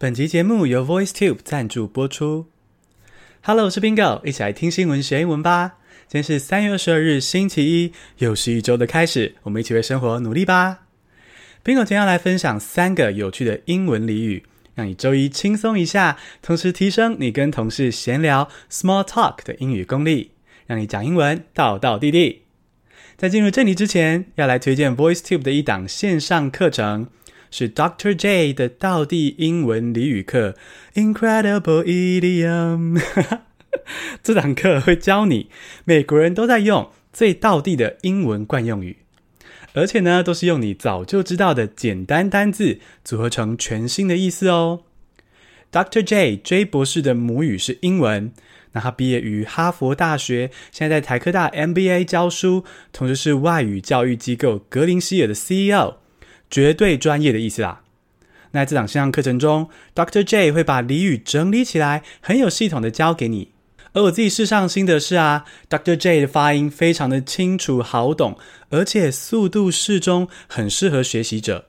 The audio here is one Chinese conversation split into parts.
本集节目由 VoiceTube 赞助播出。Hello，我是 Bingo，一起来听新闻学英文吧。今天是三月二十二日，星期一，又是一周的开始，我们一起为生活努力吧。Bingo 今天要来分享三个有趣的英文俚语，让你周一轻松一下，同时提升你跟同事闲聊 small talk 的英语功力，让你讲英文道道地地。在进入正题之前，要来推荐 VoiceTube 的一档线上课程。是 Doctor J 的道地英文俚语课，Incredible Idiom。这堂课会教你美国人都在用最道地的英文惯用语，而且呢，都是用你早就知道的简单单字组合成全新的意思哦。Doctor J J 博士的母语是英文，那他毕业于哈佛大学，现在在台科大 MBA 教书，同时是外语教育机构格林希尔的 CEO。绝对专业的意思啦。那在这档线上课程中，Dr. J 会把俚语整理起来，很有系统的教给你。而我自己试上心得是啊，Dr. J 的发音非常的清楚好懂，而且速度适中，很适合学习者。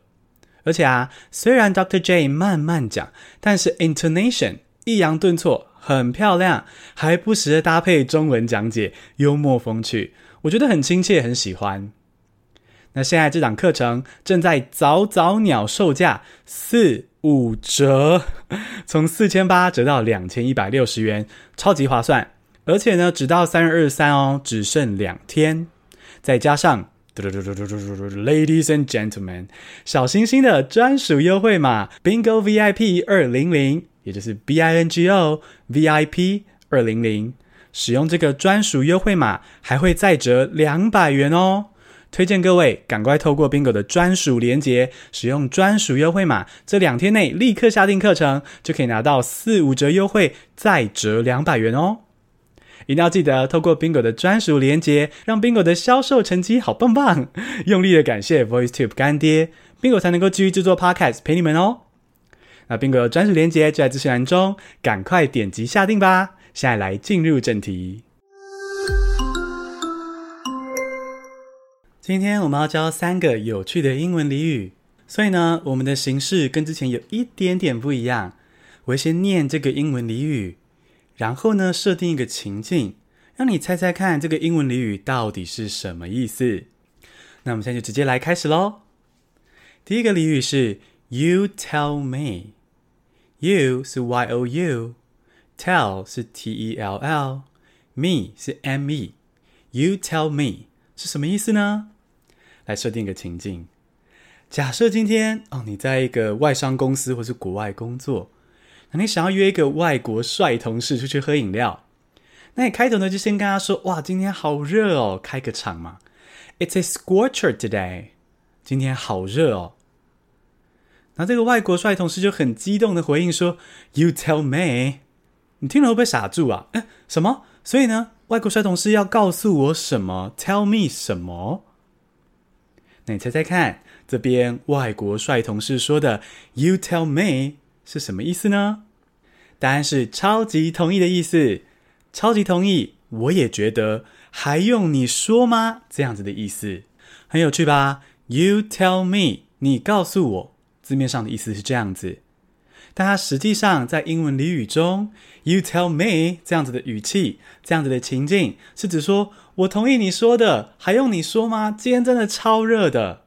而且啊，虽然 Dr. J 慢慢讲，但是 intonation 抑扬顿挫很漂亮，还不时的搭配中文讲解，幽默风趣，我觉得很亲切，很喜欢。那现在这档课程正在早早鸟售价四五折，从四千八折到两千一百六十元，超级划算。而且呢，直到三月二十三哦，只剩两天。再加上，Ladies and Gentlemen，小星星的专属优惠码 Bingo VIP 二零零，也就是 B I N G O VIP 二零零，使用这个专属优惠码还会再折两百元哦。推荐各位赶快透过 Bingo 的专属连结，使用专属优惠码，这两天内立刻下定课程，就可以拿到四五折优惠，再折两百元哦！一定要记得透过 Bingo 的专属连结，让 Bingo 的销售成绩好棒棒！用力的感谢 VoiceTube 干爹，Bingo 才能够继续制作 Podcast 陪你们哦。那 Bingo 的专属连结就在资讯栏中，赶快点击下订吧！现在来进入正题。今天我们要教三个有趣的英文俚语，所以呢，我们的形式跟之前有一点点不一样。我会先念这个英文俚语，然后呢，设定一个情境，让你猜猜看这个英文俚语到底是什么意思。那我们现在就直接来开始喽。第一个俚语是 “You tell me”，“You” 是 Y-O-U，“Tell” 是 T-E-L-L，“Me” 是 M-E，“You tell me” 是什么意思呢？来设定一个情境，假设今天哦，你在一个外商公司或是国外工作，那你想要约一个外国帅同事出去喝饮料，那你开头呢就先跟他说：“哇，今天好热哦，开个场嘛。”It's a scorcher today，今天好热哦。那这个外国帅同事就很激动的回应说：“You tell me。”你听了会不会傻住啊？诶，什么？所以呢，外国帅同事要告诉我什么？Tell me 什么？你猜猜看，这边外国帅同事说的 “You tell me” 是什么意思呢？答案是超级同意的意思。超级同意，我也觉得，还用你说吗？这样子的意思，很有趣吧？You tell me，你告诉我，字面上的意思是这样子。但它实际上在英文俚语中，“You tell me” 这样子的语气，这样子的情境，是指说我同意你说的，还用你说吗？今天真的超热的。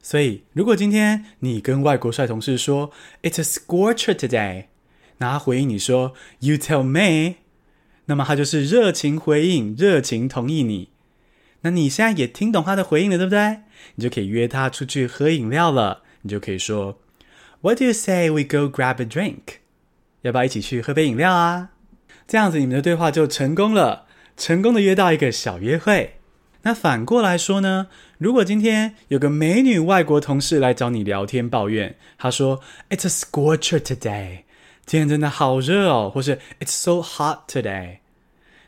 所以，如果今天你跟外国帅同事说 “It's a scorcher today”，那他回应你说 “You tell me”，那么他就是热情回应，热情同意你。那你现在也听懂他的回应了，对不对？你就可以约他出去喝饮料了。你就可以说。What do you say we go grab a drink？要不要一起去喝杯饮料啊？这样子你们的对话就成功了，成功的约到一个小约会。那反过来说呢？如果今天有个美女外国同事来找你聊天抱怨，她说 It's a scorcher today，今天真的好热哦，或是 It's so hot today，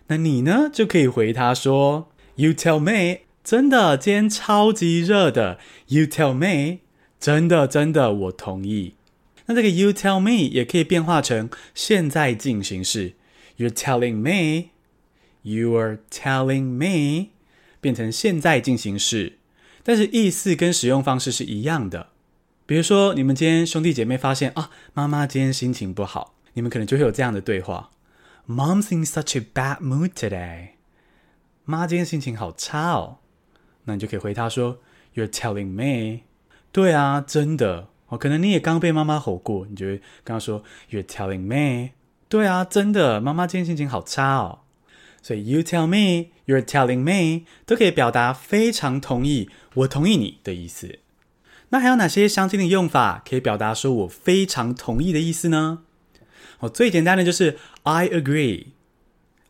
那你呢就可以回她说 You tell me，真的今天超级热的，You tell me。真的，真的，我同意。那这个 you tell me 也可以变化成现在进行式，you're telling me You're telling me，变成现在进行式，但是意思跟使用方式是一样的。比如说，你们今天兄弟姐妹发现啊，妈妈今天心情不好，你们可能就会有这样的对话：“Mom's in such a bad mood today。”妈今天心情好差哦。那你就可以回他说：“You're telling me。”对啊，真的哦。可能你也刚被妈妈吼过，你就会跟他说：“You're telling me。”对啊，真的，妈妈今天心情好差哦。所以 “You tell me”、“You're telling me” 都可以表达非常同意，我同意你的意思。那还有哪些相近的用法可以表达说我非常同意的意思呢？哦，最简单的就是 I agree,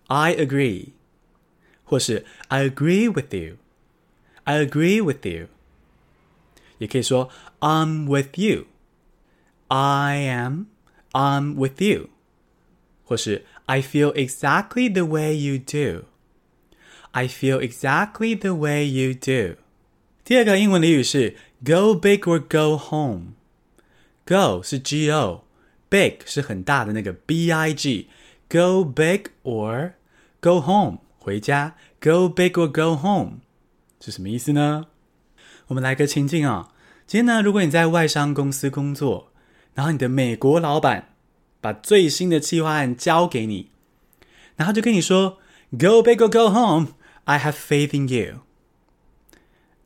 I agree，或是 I agree with you, I agree with you。也可以说 I'm with you, I am, I'm with you，或是 I feel exactly the way you do, I feel exactly the way you do。第二个英文俚语是 Go big or go home。Go 是 G O，big 是很大的那个 B I G。Go big or go home，回家。Go big or go home 是什么意思呢？我们来个情境啊。今天呢，如果你在外商公司工作，然后你的美国老板 把最新的企划案交给你，然后就跟你说 Go big or go home，I have faith in you。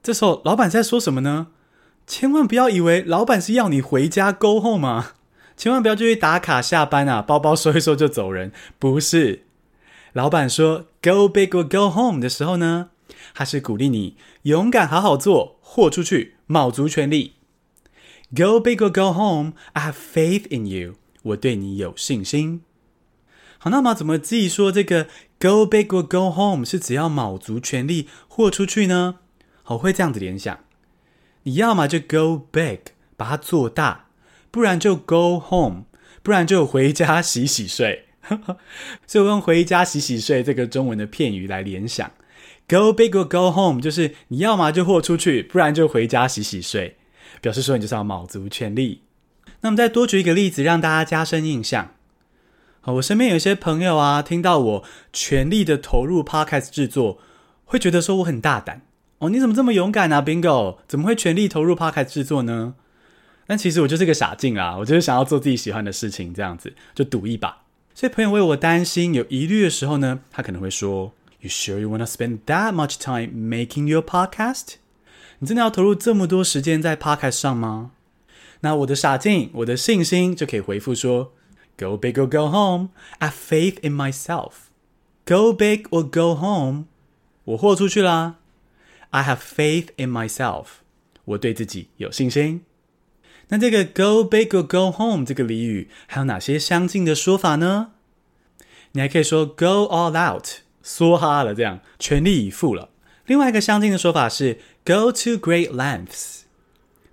这时候，老板在说什么呢？千万不要以为老板是要你回家 go home 嘛！千万不要就去打卡下班啊，包包收一收就走人。不是，老板说 go big or go home 的时候呢，他是鼓励你勇敢好好做，豁出去，卯足全力。Go big or go home，I have faith in you，我对你有信心。好，那么怎么记说这个 go big or go home 是只要卯足全力豁出去呢？好会这样子联想，你要么就 go big，把它做大，不然就 go home，不然就回家洗洗睡。所以我用回家洗洗睡这个中文的片语来联想，go big or go home，就是你要么就豁出去，不然就回家洗洗睡，表示说你就是要卯足全力。那么再多举一个例子，让大家加深印象。好，我身边有一些朋友啊，听到我全力的投入 podcast 制作，会觉得说我很大胆。哦，你怎么这么勇敢啊，Bingo？怎么会全力投入 Podcast 制作呢？但其实我就是个傻劲啊，我就是想要做自己喜欢的事情，这样子就赌一把。所以朋友为我担心、有疑虑的时候呢，他可能会说：“You sure you wanna spend that much time making your podcast？” 你真的要投入这么多时间在 Podcast 上吗？那我的傻劲，我的信心就可以回复说：“Go big or go home. I have faith in myself. Go big or go home. 我豁出去啦。” I have faith in myself，我对自己有信心。那这个 go big or go home 这个俚语还有哪些相近的说法呢？你还可以说 go all out，梭哈了这样，全力以赴了。另外一个相近的说法是 go to great lengths，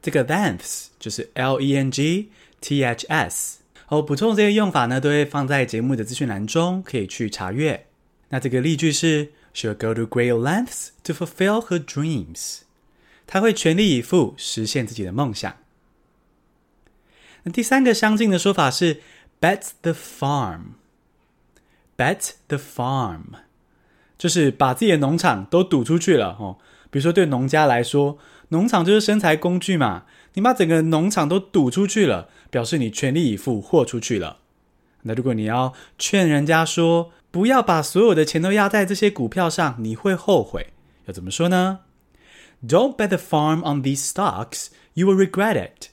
这个 lengths 就是 L E N G T H S。我补充这些用法呢，都会放在节目的资讯栏中，可以去查阅。那这个例句是。She'll go to great lengths to fulfill her dreams。她会全力以赴实现自己的梦想。那第三个相近的说法是 bet the farm。bet the farm 就是把自己的农场都赌出去了哦。比如说对农家来说，农场就是生财工具嘛，你把整个农场都赌出去了，表示你全力以赴豁出去了。那如果你要劝人家说，不要把所有的钱都压在这些股票上，你会后悔。要怎么说呢？Don't bet the farm on these stocks, you will regret it.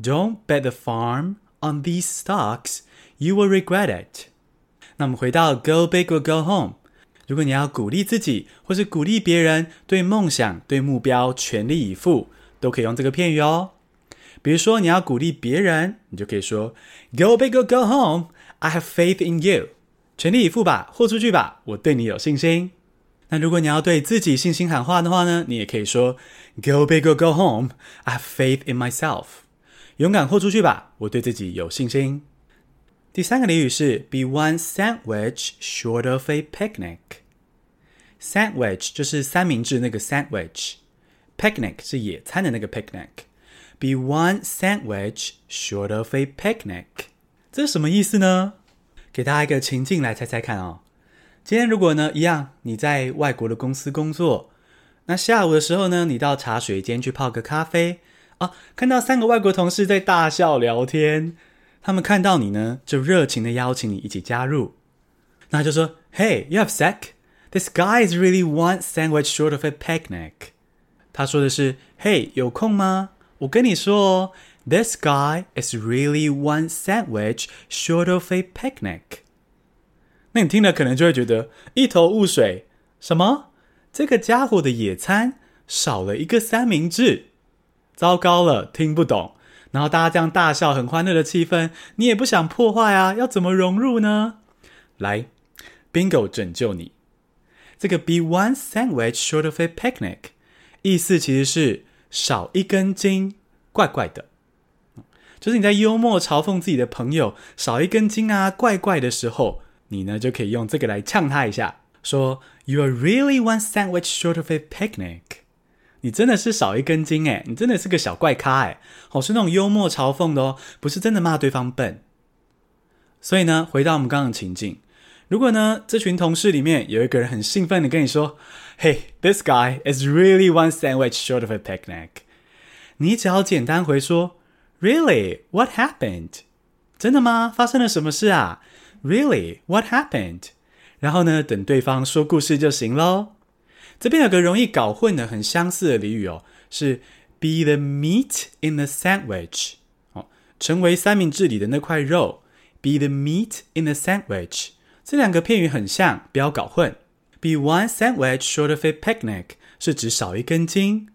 Don't bet the farm on these stocks, you will regret it. 那我们回到 Go big or go home。如果你要鼓励自己，或是鼓励别人，对梦想、对目标全力以赴，都可以用这个片语哦。比如说，你要鼓励别人，你就可以说 Go big or go home, I have faith in you. 全力以赴吧，豁出去吧，我对你有信心。那如果你要对自己信心喊话的话呢，你也可以说 Go big or go home, I have faith in myself。勇敢豁出去吧，我对自己有信心。第三个俚语是 Be one sandwich short of a picnic。Sandwich 就是三明治那个 sandwich，picnic 是野餐的那个 picnic。Be one sandwich short of a picnic，这是什么意思呢？给大家一个情境来猜猜看哦。今天如果呢一样，你在外国的公司工作，那下午的时候呢，你到茶水间去泡个咖啡啊，看到三个外国同事在大笑聊天，他们看到你呢，就热情的邀请你一起加入。那就说：“Hey, you have sec? This guy is really one sandwich short of a picnic.” 他说的是：“Hey，有空吗？我跟你说哦，This guy is really one sandwich short of a picnic.” 那你听了可能就会觉得一头雾水。什么？这个家伙的野餐少了一个三明治？糟糕了，听不懂。然后大家这样大笑，很欢乐的气氛，你也不想破坏啊？要怎么融入呢？来，Bingo 拯救你。这个 be one sandwich short of a picnic，意思其实是少一根筋，怪怪的。就是你在幽默嘲讽自己的朋友少一根筋啊，怪怪的时候。你呢就可以用这个来呛他一下，说 You are really one sandwich short of a picnic。你真的是少一根筋诶，你真的是个小怪咖诶。哦，是那种幽默嘲讽的哦，不是真的骂对方笨。所以呢，回到我们刚刚的情境，如果呢这群同事里面有一个人很兴奋的跟你说，Hey，this guy is really one sandwich short of a picnic。你只要简单回说，Really？What happened？真的吗？发生了什么事啊？Really? What happened? 然后呢，等对方说故事就行喽。这边有个容易搞混的、很相似的俚语哦，是 be the meat in the sandwich。哦，成为三明治里的那块肉。Be the meat in the sandwich。这两个片语很像，不要搞混。Be one sandwich short of a picnic 是指少一根筋。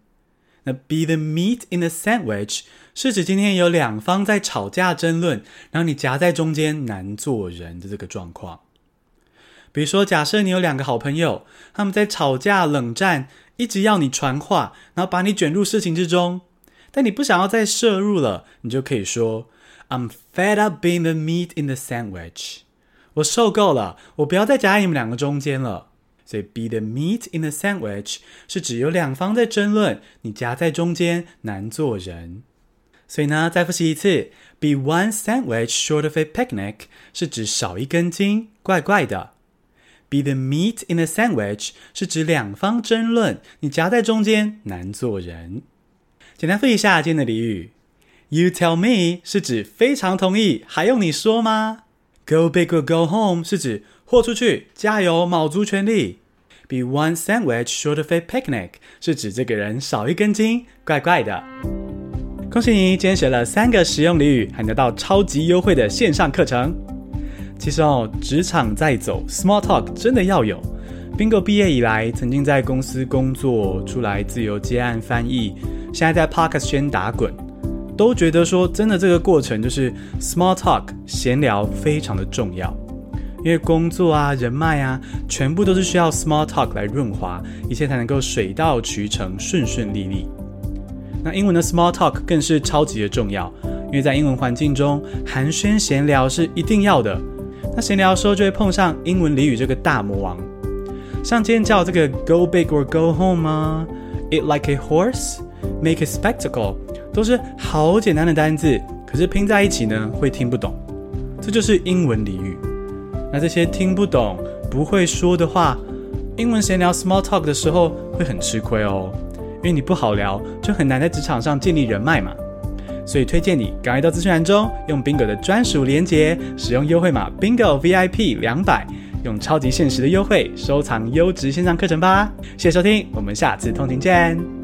那 be the meat in the sandwich 是指今天有两方在吵架争论，然后你夹在中间难做人的这个状况。比如说，假设你有两个好朋友，他们在吵架冷战，一直要你传话，然后把你卷入事情之中，但你不想要再涉入了，你就可以说 I'm fed up being the meat in the sandwich。我受够了，我不要再夹在你们两个中间了。所以，be the meat in the sandwich 是指有两方在争论，你夹在中间难做人。所以呢，再复习一次，be one sandwich short of a picnic 是指少一根筋，怪怪的。be the meat in the sandwich 是指两方争论，你夹在中间难做人。简单复习一下今天的俚语：You tell me 是指非常同意，还用你说吗？Go big or go home 是指豁出去，加油，卯足全力。Be one sandwich short of a picnic 是指这个人少一根筋，怪怪的。恭喜你，今天学了三个实用俚语，还得到超级优惠的线上课程。其实哦，职场在走，small talk 真的要有。Bingo 毕业以来，曾经在公司工作，出来自由接案翻译，现在在 Podcast 圈打滚，都觉得说，真的这个过程就是 small talk 闲聊非常的重要。因为工作啊、人脉啊，全部都是需要 small talk 来润滑，一切才能够水到渠成、顺顺利利。那英文的 small talk 更是超级的重要，因为在英文环境中，寒暄闲聊是一定要的。那闲聊的时候就会碰上英文俚语这个大魔王，像今天叫这个 go big or go home、啊、eat like a horse, make a spectacle，都是好简单的单字，可是拼在一起呢会听不懂。这就是英文俚语。那这些听不懂、不会说的话，英文闲聊 small talk 的时候会很吃亏哦。因为你不好聊，就很难在职场上建立人脉嘛。所以推荐你赶快到资讯栏中用 Bingo 的专属连结，使用优惠码 Bingo VIP 两百，用超级限时的优惠收藏优质线上课程吧。谢谢收听，我们下次通勤见。